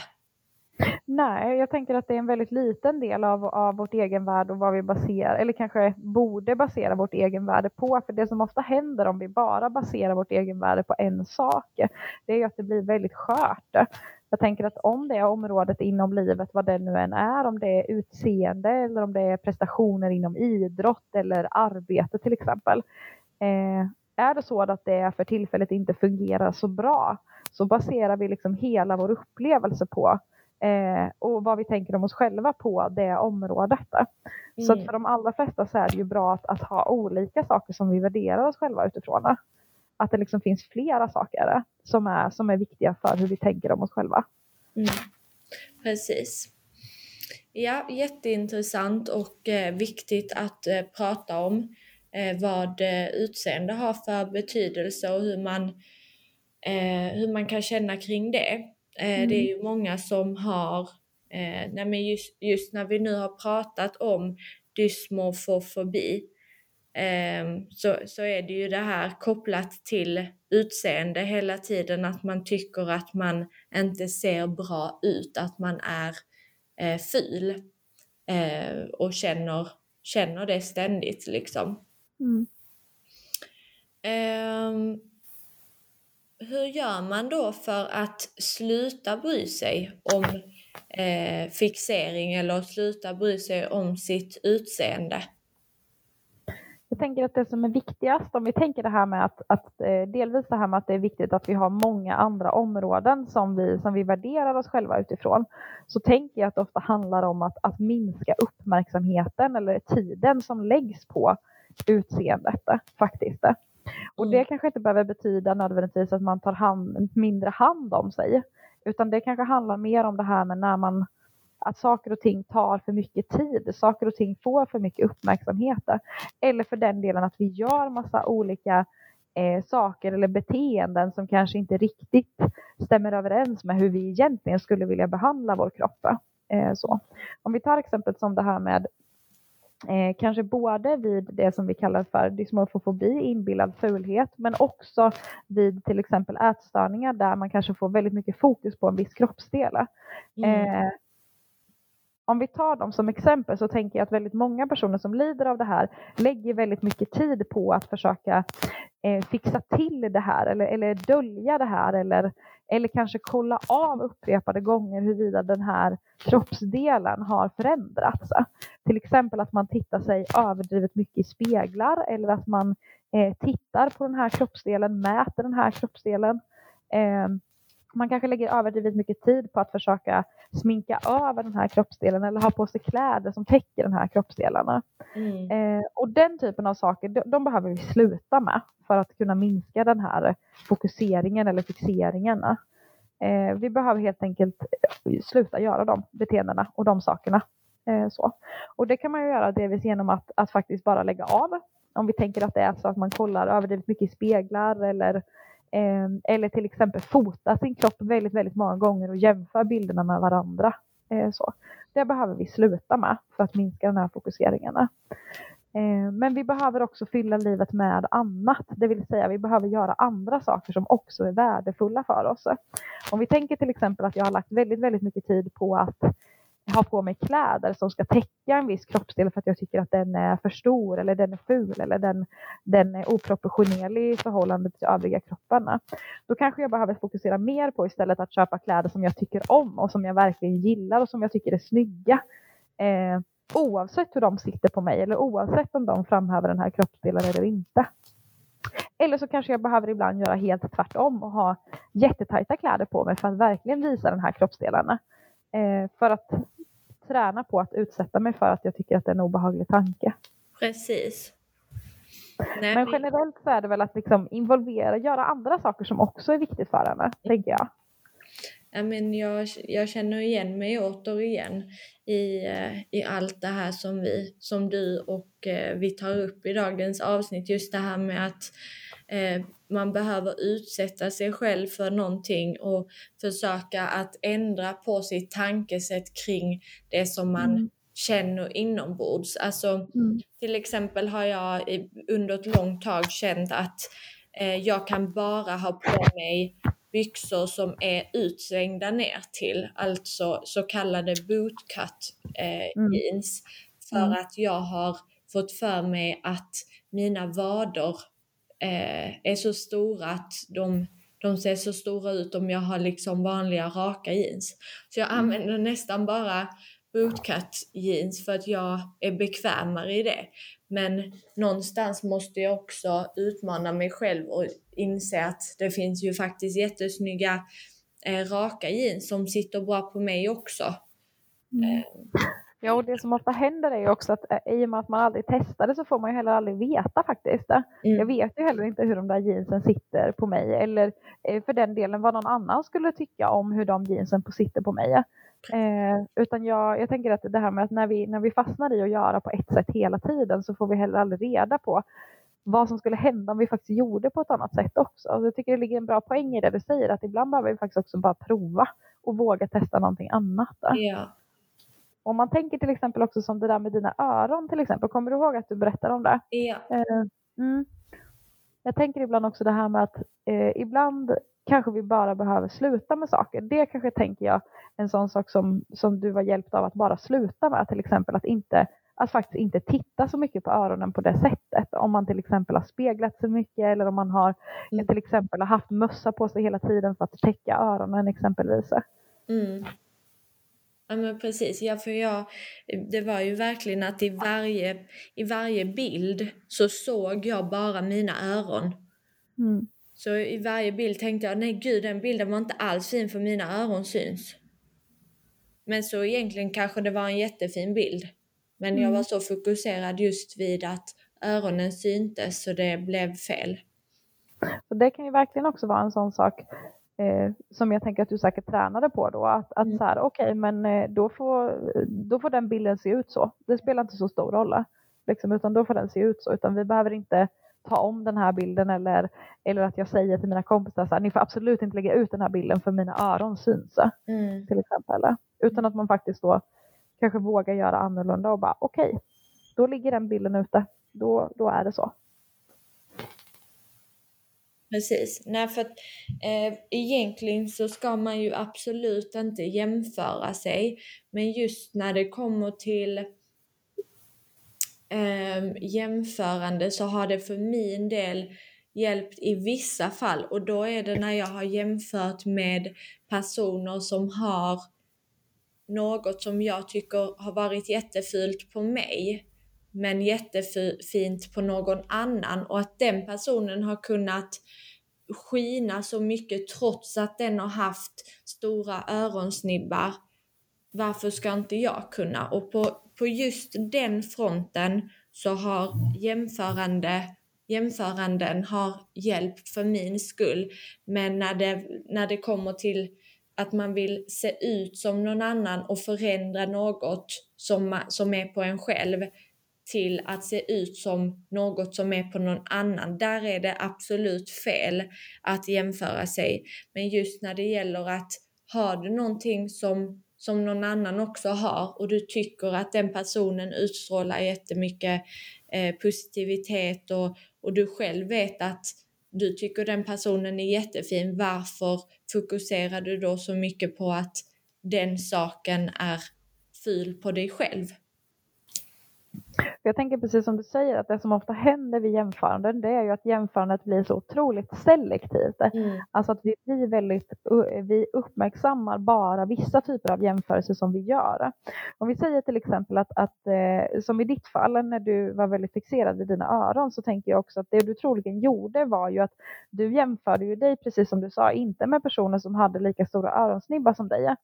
Nej, jag tänker att det är en väldigt liten del av, av vårt egenvärde och vad vi baserar, eller kanske borde basera vårt egenvärde på. För det som ofta händer om vi bara baserar vårt egenvärde på en sak, det är ju att det blir väldigt skört. Jag tänker att om det är området inom livet, vad det nu än är, om det är utseende eller om det är prestationer inom idrott eller arbete till exempel. Eh, är det så att det för tillfället inte fungerar så bra, så baserar vi liksom hela vår upplevelse på Eh, och vad vi tänker om oss själva på det området. Mm. Så för de allra flesta så är det ju bra att, att, ha olika saker som vi värderar oss själva utifrån. Att det liksom finns flera saker som är, som är viktiga för hur vi tänker om oss själva. Mm. Precis. Ja, jätteintressant och eh, viktigt att eh, prata om eh, vad eh, utseende har för betydelse och hur man, eh, hur man kan känna kring det. Mm. Det är mm. ju många som har, eh, just, just när vi nu har pratat om dysmorfofobi så, så är det ju det här kopplat till utseende hela tiden, att man tycker att man inte ser bra ut, att man är eh, ful eh, och känner, känner det ständigt liksom. Mm. Um, hur gör man då för att sluta bry sig om eh, fixering eller sluta bry sig om sitt utseende? Tänker att det som är viktigast, om vi tänker det här med att, att eh, delvis det här med att det är viktigt att vi har många andra områden som vi, som vi värderar oss själva utifrån, så tänker jag att det ofta handlar om att, att minska uppmärksamheten eller tiden som läggs på utseendet faktiskt. Och det mm. kanske inte behöver betyda nödvändigtvis att man tar hand, mindre hand om sig. Utan det kanske handlar mer om det här med när man att saker och ting tar för mycket tid, saker och ting får för mycket uppmärksamhet. Eller för den delen att vi gör massa olika eh, saker eller beteenden som kanske inte riktigt stämmer överens med hur vi egentligen skulle vilja behandla vår kropp. Eh, så. Om vi tar exempel som det här med Eh, kanske både vid det som vi kallar för dysmorfofobi, inbillad fulhet, men också vid till exempel ätstörningar där man kanske får väldigt mycket fokus på en viss kroppsdel. Mm. Eh, om vi tar dem som exempel så tänker jag att väldigt många personer som lider av det här lägger väldigt mycket tid på att försöka eh, fixa till det här eller, eller dölja det här eller, eller kanske kolla av upprepade gånger huruvida den här kroppsdelen har förändrats. Till exempel att man tittar sig överdrivet mycket i speglar eller att man eh, tittar på den här kroppsdelen, mäter den här kroppsdelen. Eh, man kanske lägger överdrivet mycket tid på att försöka sminka över den här kroppsdelen eller ha på sig kläder som täcker den här kroppsdelarna. Mm. Eh, och den typen av saker, de, de, behöver vi sluta med för att kunna minska den här fokuseringen eller fixeringen. Eh, vi behöver helt enkelt sluta göra de beteendena och de sakerna. Eh, så. Och det kan man ju göra delvis genom att, att faktiskt bara lägga av. Om vi tänker att det är så att man kollar överdrivet mycket i speglar eller Eh, Ehm, eller till exempel fota sin kropp väldigt, väldigt många gånger och jämföra bilderna med varandra. Eh, så. Det behöver vi sluta med för att minska de här fokuseringarna. Ehm, men vi behöver också fylla livet med annat, det vill säga vi behöver göra andra saker som också är värdefulla för oss. Om vi tänker till exempel att jag har lagt väldigt, väldigt mycket tid på att ha på mig kläder som ska täcka en viss kroppsdel för att jag tycker att den är för stor eller den är ful eller den, den är oproportionerlig i förhållande till övriga kropparna. Då kanske jag behöver fokusera mer på istället att köpa kläder som jag tycker om och som jag verkligen gillar och som jag tycker är snygga. Eh, oavsett hur de sitter på mig eller oavsett om de framhäver den här kroppsdelen eller inte. Eller så kanske jag behöver ibland göra helt tvärtom och ha jättetajta kläder på mig för att verkligen visa den här kroppsdelarna. Eh, för att träna på att utsätta mig för att jag tycker att det är en obehaglig tanke. Precis. Nej, men generellt så är det väl att liksom involvera, göra andra saker som också är viktigt för henne, tänker jag. Ja, men jag, jag känner igen mig återigen i, eh, i allt det här som, vi, som du och eh, vi tar upp i dagens avsnitt. Just det här med att man behöver utsätta sig själv för någonting och försöka att ändra på sitt tankesätt kring det som man mm. känner inombords. Alltså mm. till exempel har jag under ett långt tag känt att eh, jag kan bara ha på mig byxor som är utsvängda ner till, alltså så kallade bootcut eh, mm. jeans. För mm. att jag har fått för mig att mina vader eh, är så stora att de, de ser så stora ut om jag har liksom vanliga raka jeans. Så jag mm. använder nästan bara bootcut jeans för att jag är bekvämare i det. Men någonstans måste jag också utmana mig själv och inse att det finns ju faktiskt jättesnygga eh, raka jeans som sitter bra på mig också. Mm. Eh, Ja, och det som ofta händer är ju också att eh, i och med att man aldrig testade så får man ju heller aldrig veta faktiskt. Mm. Jag vet ju heller inte hur de där jeansen sitter på mig eller eh, för den delen vad någon annan skulle tycka om hur de jeansen sitter på mig. Eh, utan jag, jag tänker att det här med att när vi, när vi fastnar i att göra på ett sätt hela tiden så får vi heller aldrig reda på vad som skulle hända om vi faktiskt gjorde på ett annat sätt också. Så jag tycker det ligger en bra poäng i det du säger att ibland behöver vi faktiskt också bara prova och våga testa någonting annat. Ja. Om man tänker till exempel också som det där med dina öron till exempel. Kommer du ihåg att du berättade om det? Ja. Eh, mm. Jag tänker ibland också det här med att eh, ibland kanske vi bara behöver sluta med saker. Det kanske tänker jag en sån sak som, som du var hjälpt av att bara sluta med. Till exempel att, inte, att faktiskt inte titta så mycket på öronen på det sättet. Om man till exempel har speglat sig mycket eller om man har Mm. till exempel har haft mössa på sig hela tiden för att täcka öronen exempelvis. Mm. Ja men precis, ja för jag, det var ju verkligen att i varje, i varje bild så såg jag bara mina öron. Mm. Så i varje bild tänkte jag, nej gud den bilden var inte alls fin för mina öron syns. Men så egentligen kanske det var en jättefin bild. Men jag Mm. var så fokuserad just vid att öronen syntes så det blev fel. Så det kan ju verkligen också vara en sån sak eh, som jag tänker att du säkert tränade på då. Att, att Mm. så här, okej, men eh, då, får, då får den bilden se ut så. Det spelar inte så stor roll. Liksom, utan då får den se ut så. Utan vi behöver inte ta om den här bilden eller, eller att jag säger till mina kompisar så här, ni får absolut inte lägga ut den här bilden för mina öron syns. Mm. Till exempel. Utan att man faktiskt då kanske vågar göra annorlunda och bara okej, då ligger den bilden ute. Då, då är det så. Precis. Nej, för att eh, egentligen så ska man ju absolut inte jämföra sig. Men just när det kommer till eh, jämförande så har det för min del hjälpt i vissa fall och då är det när jag har jämfört med personer som har något som jag tycker har varit jättefult på mig men jättefint på någon annan och att den personen har kunnat skina så mycket trots att den har haft stora öronsnibbar. Varför ska inte jag kunna? Och på, på just den fronten så har jämförande, jämföranden har hjälpt för min skull. Men när det, när det kommer till att man vill se ut som någon annan och förändra något som, som är på en själv till att se ut som något som är på någon annan. Där är det absolut fel att jämföra sig. Men just när det gäller att har du någonting som, som någon annan också har och du tycker att den personen utstrålar jättemycket eh, positivitet och, och du själv vet att du tycker den personen är jättefin, varför fokuserar du då så mycket på att den saken är ful på dig själv? Jag tänker precis som du säger att det som ofta händer vid jämföranden det är ju att jämförandet blir så otroligt selektivt. Mm. Alltså att vi blir väldigt, vi uppmärksammar bara vissa typer av jämförelser som vi gör. Om vi säger till exempel att, att eh, som i ditt fall när du var väldigt fixerad vid dina öron så tänker jag också att det du troligen gjorde var ju att du jämförde ju dig precis som du sa, inte med personer som hade lika stora öronsnibbar som dig.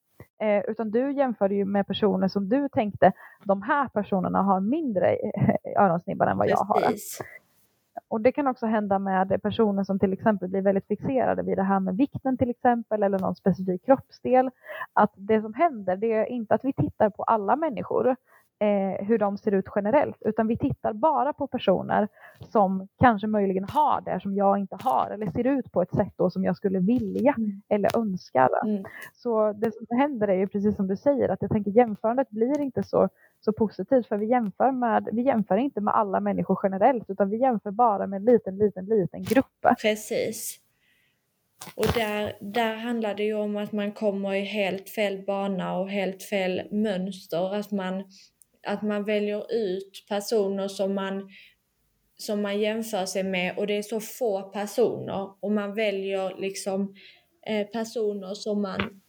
Eh, utan du jämförde ju med personer som du tänkte, de här personerna har mindre eh, öronsnibbar än vad jag har. Precis. Och det kan också hända med personer som till exempel blir väldigt fixerade vid det här med vikten till exempel eller någon specifik kroppsdel. Att det som händer det är inte att vi tittar på alla människor eh, hur de ser ut generellt utan vi tittar bara på personer som kanske möjligen har det som jag inte har eller ser ut på ett sätt då som jag skulle vilja Mm. eller önskar. Mm. Så det som händer är ju precis som du säger att jag tänker jämförandet blir inte så, så positivt för vi jämför, med, vi jämför inte med alla människor generellt utan vi jämför bara med en liten, liten, liten grupp. Precis. Och där, där handlar det ju om att man kommer i helt fel bana och helt fel mönster. Att man, att man väljer ut personer som man, som man jämför sig med och det är så få personer och man väljer liksom eh, personer som man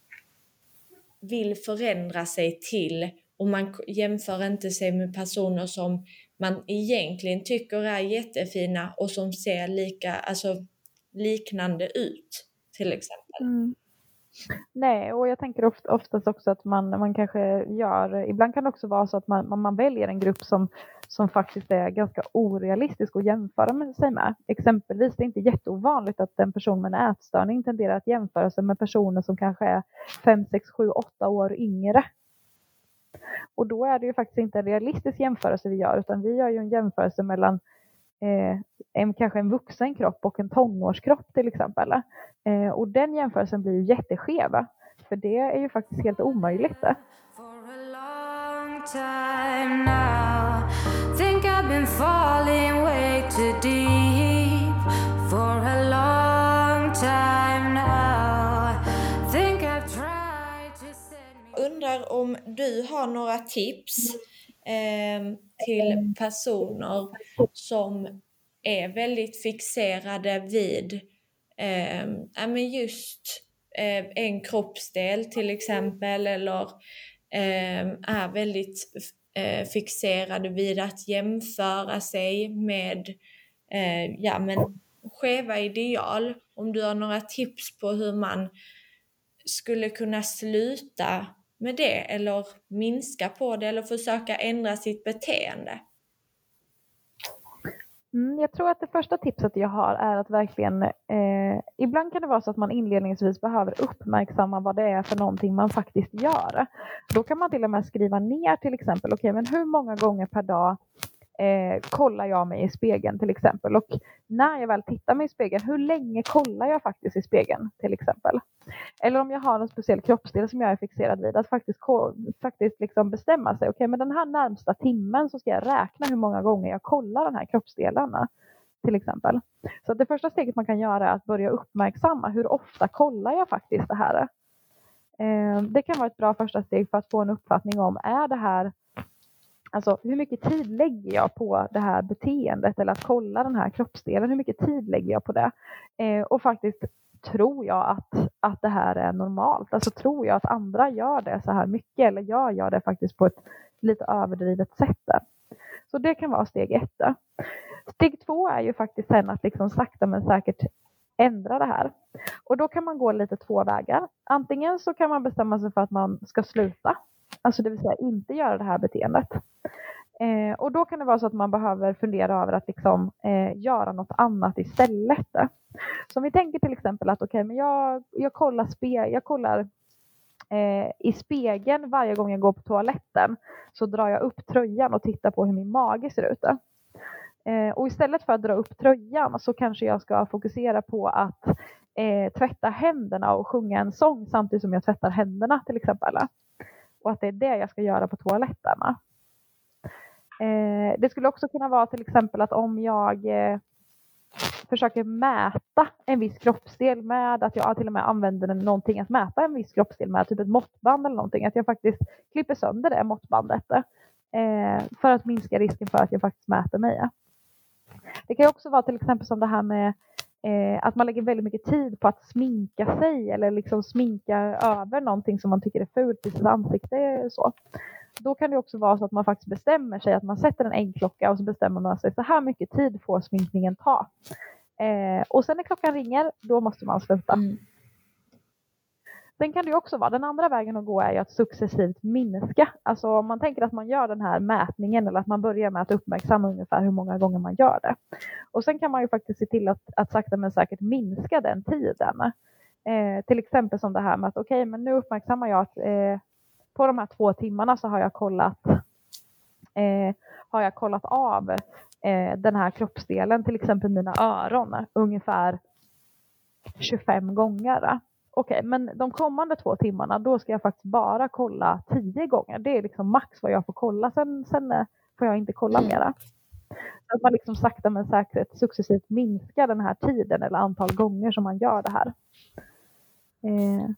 vill förändra sig till och man jämför inte sig med personer som man egentligen tycker är jättefina och som ser lika, alltså liknande ut till exempel. Mm. Nej, och jag tänker oft, oftast också att man, man kanske gör, ibland kan det också vara så att man, man väljer en grupp som, som faktiskt är ganska orealistisk att jämföra med sig med. Exempelvis, det är inte jätteovanligt att en person med en ätstörning tenderar att jämföra sig med personer som kanske är 5, 6, 7, 8 år yngre. Och då är det ju faktiskt inte en realistisk jämförelse vi gör, utan vi gör ju en jämförelse mellan en, kanske en vuxen kropp och en tonårskropp till exempel. Eh, och den jämförelsen blir ju jätteskev, för det är ju faktiskt helt omöjligt. Undrar om du har några tips eh, till personer som är väldigt fixerade vid eh, just eh, en kroppsdel till exempel eller eh, är väldigt eh, fixerade vid att jämföra sig med eh, ja, men skeva ideal. Om du har några tips på hur man skulle kunna sluta med det eller minska på det eller försöka ändra sitt beteende? Mm, jag tror att det första tipset jag har är att verkligen, eh, ibland kan det vara så att man inledningsvis behöver uppmärksamma vad det är för någonting man faktiskt gör. Då kan man till och med skriva ner till exempel, okej okay, men hur många gånger per dag eh, kollar jag mig i spegeln till exempel. Och när jag väl tittar mig i spegeln, hur länge kollar jag faktiskt i spegeln till exempel? Eller om jag har en speciell kroppsdel som jag är fixerad vid, att faktiskt, faktiskt liksom bestämma sig. Okej, okay, men den här närmsta timmen så ska jag räkna hur många gånger jag kollar den här kroppsdelen till exempel. Så det första steget man kan göra är att börja uppmärksamma hur ofta kollar jag faktiskt det här. Eh, det kan vara ett bra första steg för att få en uppfattning om, är det här Alltså hur mycket tid lägger jag på det här beteendet eller att kolla den här kroppsdelen? Hur mycket tid lägger jag på det? Eh, och faktiskt tror jag att, att det här är normalt? Alltså tror jag att andra gör det så här mycket eller jag gör det faktiskt på ett lite överdrivet sätt? Så det kan vara steg ett. Steg två är ju faktiskt sen att liksom sakta men säkert ändra det här. Och då kan man gå lite två vägar. Antingen så kan man bestämma sig för att man ska sluta Alltså det vill säga inte göra det här beteendet. Eh, och då kan det vara så att man behöver fundera över att liksom, eh, göra något annat istället. Så om vi tänker till exempel att okej, okay, men jag, jag kollar, spe, jag kollar eh, i spegeln varje gång jag går på toaletten så drar jag upp tröjan och tittar på hur min mage ser ut. Eh, och istället för att dra upp tröjan så kanske jag ska fokusera på att eh, tvätta händerna och sjunga en sång samtidigt som jag tvättar händerna till exempel och att det är det jag ska göra på toaletterna. Eh, det skulle också kunna vara till exempel att om jag eh, försöker mäta en viss kroppsdel med att jag till och med använder någonting att mäta en viss kroppsdel med, typ ett måttband eller någonting, att jag faktiskt klipper sönder det måttbandet eh, för att minska risken för att jag faktiskt mäter mig. Det kan också vara till exempel som det här med eh, att man lägger väldigt mycket tid på att sminka sig eller liksom sminka över någonting som man tycker är fult i sitt ansikte. Så. Då kan det också vara så att man faktiskt bestämmer sig att man sätter en äggklocka och så bestämmer man sig så här mycket tid får sminkningen ta. Eh, och sen när klockan ringer, då måste man sluta. Mm. Sen kan det också vara, den andra vägen att gå är ju att successivt minska. Alltså om man tänker att man gör den här mätningen eller att man börjar med att uppmärksamma ungefär hur många gånger man gör det. Och sen kan man ju faktiskt se till att, att sakta men säkert minska den tiden. Eh, till exempel som det här med att okej, okay, men nu uppmärksammar jag att eh, på de här två timmarna så har jag kollat, eh, har jag kollat av eh, den här kroppsdelen, till exempel mina öron, ungefär 25 gånger okej, okay, men de kommande två timmarna då ska jag faktiskt bara kolla tio gånger. Det är liksom max vad jag får kolla. Sen, sen eh, får jag inte kolla mm. mera. Så att man liksom sakta men säkert successivt minskar den här tiden eller antal gånger som man gör det här. Eh,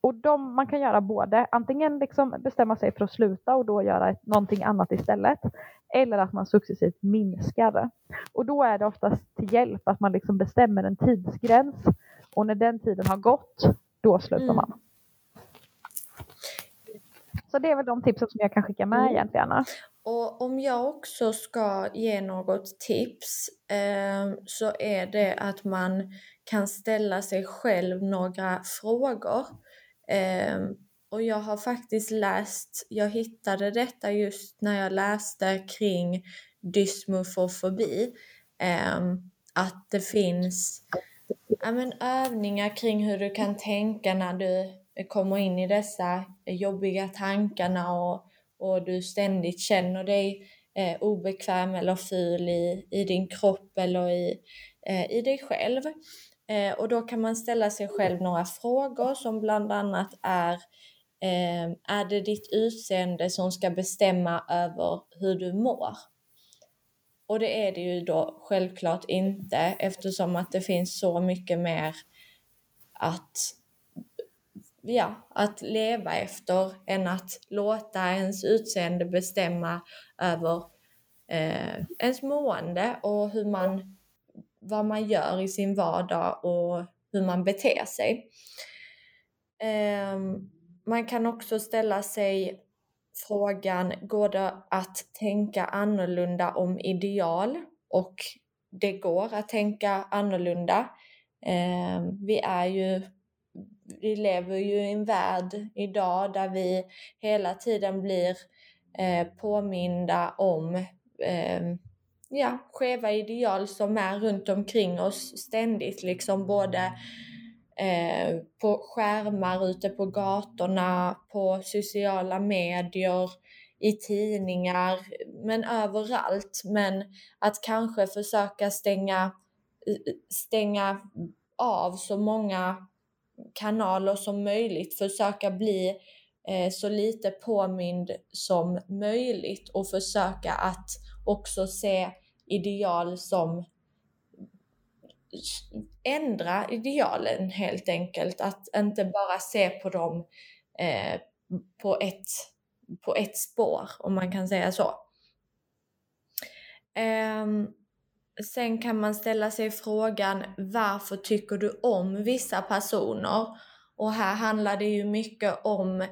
och de, man kan göra både, antingen liksom bestämma sig för att sluta och då göra ett, någonting annat istället. Eller att man successivt minskar det. Och då är det oftast till hjälp att man liksom bestämmer en tidsgräns och när den tiden har gått, då slutar mm. man. så det är väl de tipsen som jag kan skicka med mm. egentligen. Och om jag också ska ge något tips eh, så är det att man kan ställa sig själv några frågor. Eh, och jag har faktiskt läst, jag hittade detta just när jag läste kring dysmofofobi. Eh, att det finns ja, men övningar kring hur du kan tänka när du kommer in i dessa jobbiga tankarna och, och du ständigt känner dig eh, obekväm eller ful i, i din kropp eller i, eh, i dig själv. Eh, och då kan man ställa sig själv några frågor som bland annat är eh, Är det ditt utseende som ska bestämma över hur du mår? Och det är det ju då självklart inte eftersom att det finns så mycket mer att, ja, att leva efter än att låta ens utseende bestämma över eh, ens mående och hur man, vad man gör i sin vardag och hur man beter sig. Eh, man kan också ställa sig frågan, går det att tänka annorlunda om ideal? Och det går att tänka annorlunda. Eh, vi är ju vi lever ju i en värld idag där vi hela tiden blir eh, påminda om eh, ja, skeva ideal som är runt omkring oss ständigt, liksom både eh, på skärmar ute på gatorna, på sociala medier, i tidningar, men överallt. Men att kanske försöka stänga, stänga av så många kanaler som möjligt, försöka bli eh, så lite påmind som möjligt och försöka att också se ideal som ändra idealen helt enkelt. Att inte bara se på dem eh, på, ett, på ett spår, om man kan säga så. Eh, sen kan man ställa sig frågan varför tycker du om vissa personer? Och här handlar det ju mycket om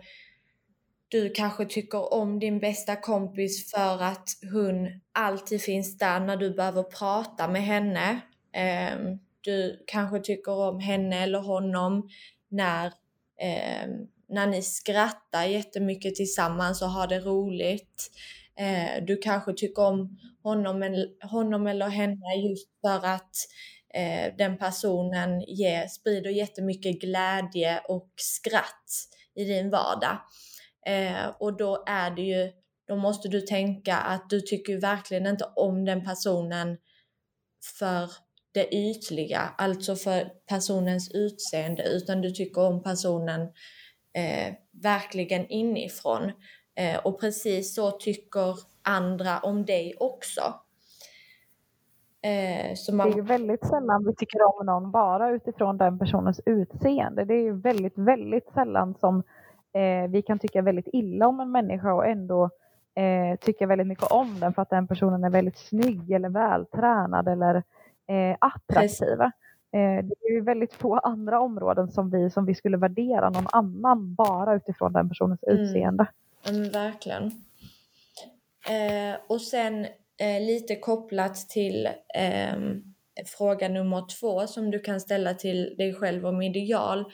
du kanske tycker om din bästa kompis för att hon alltid finns där när du behöver prata med henne. Ehm, du kanske tycker om henne eller honom när, ehm, när ni skrattar jättemycket tillsammans och har det roligt. Eh, du kanske tycker om honom, honom eller henne just för att eh, den personen ger, sprider jättemycket glädje och skratt i din vardag. Eh, och då är det ju, då måste du tänka att du tycker verkligen inte om den personen för det ytliga, alltså för personens utseende, utan du tycker om personen eh, verkligen inifrån. Eh, och precis så tycker andra om dig också. Eh, man... Det är ju väldigt sällan vi tycker om någon bara utifrån den personens utseende. Det är ju väldigt, väldigt sällan som eh, vi kan tycka väldigt illa om en människa och ändå eh, tycka väldigt mycket om den för att den personen är väldigt snygg eller vältränad eller eh, attraktiva. Eh, det är ju väldigt få andra områden som vi, som vi skulle värdera någon annan bara utifrån den personens mm. utseende. Mm, verkligen. Eh, och sen eh, lite kopplat till ehm, fråga nummer två som du kan ställa till dig själv om ideal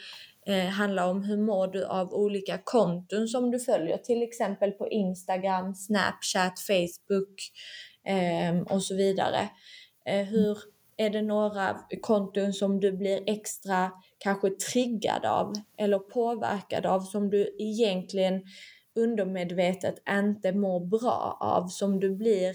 eh, handlar om hur mår du av olika konton som du följer, till exempel på Instagram, Snapchat, Facebook eh, och så vidare. Eh, hur, är det några konton som du blir extra kanske triggad av eller påverkad av som du egentligen undermedvetet inte mår bra av, som du blir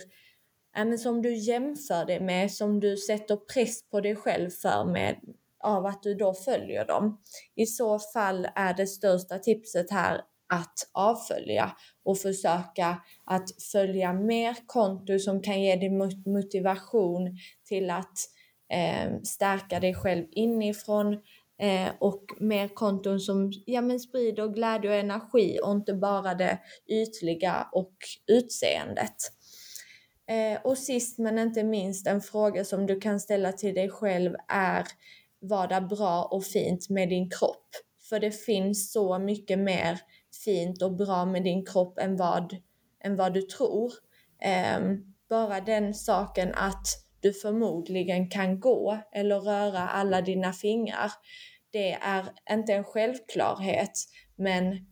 som du jämför dig med, som du sätter press på dig själv för med av att du då följer dem. I så fall är det största tipset här att avfölja och försöka att följa mer konto som kan ge dig motivation till att eh, stärka dig själv inifrån eh, och mer konton som ja, men sprider glädje och energi och inte bara det ytliga och utseendet. Eh, och sist men inte minst en fråga som du kan ställa till dig själv är vad är bra och fint med din kropp? För det finns så mycket mer fint och bra med din kropp än vad, än vad du tror. Um, bara den saken att du förmodligen kan gå eller röra alla dina fingrar. Det är inte en självklarhet, men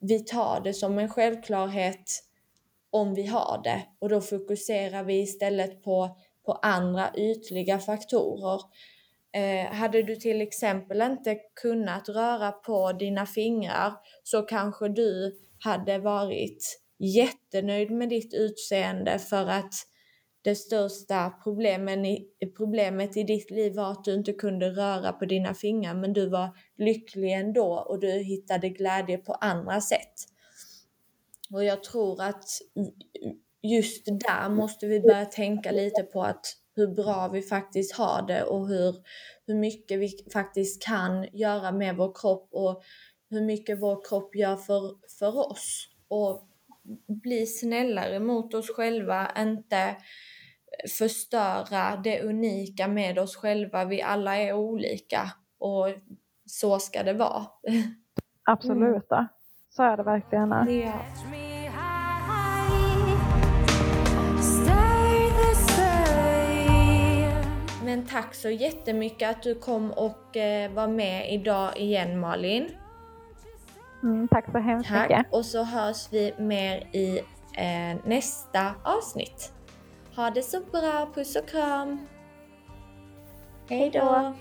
vi tar det som en självklarhet om vi har det och då fokuserar vi istället på, på andra ytliga faktorer. Eh, hade du till exempel inte kunnat röra på dina fingrar så kanske du hade varit jättenöjd med ditt utseende för att det största problemen i, problemet i ditt liv var att du inte kunde röra på dina fingrar men du var lycklig ändå och du hittade glädje på andra sätt. Och jag tror att just där måste vi börja tänka lite på att hur bra vi faktiskt har det och hur, hur mycket vi faktiskt kan göra med vår kropp och hur mycket vår kropp gör för, för oss. Och bli snällare mot oss själva, inte förstöra det unika med oss själva. Vi alla är olika och så ska det vara. Absolut, mm. så är det verkligen. Ja. Men tack så jättemycket att du kom och eh, var med idag igen Malin. Mm, tack så hemskt tack. mycket. Och så hörs vi mer i eh, nästa avsnitt. Ha det så bra, puss och kram! Hej då!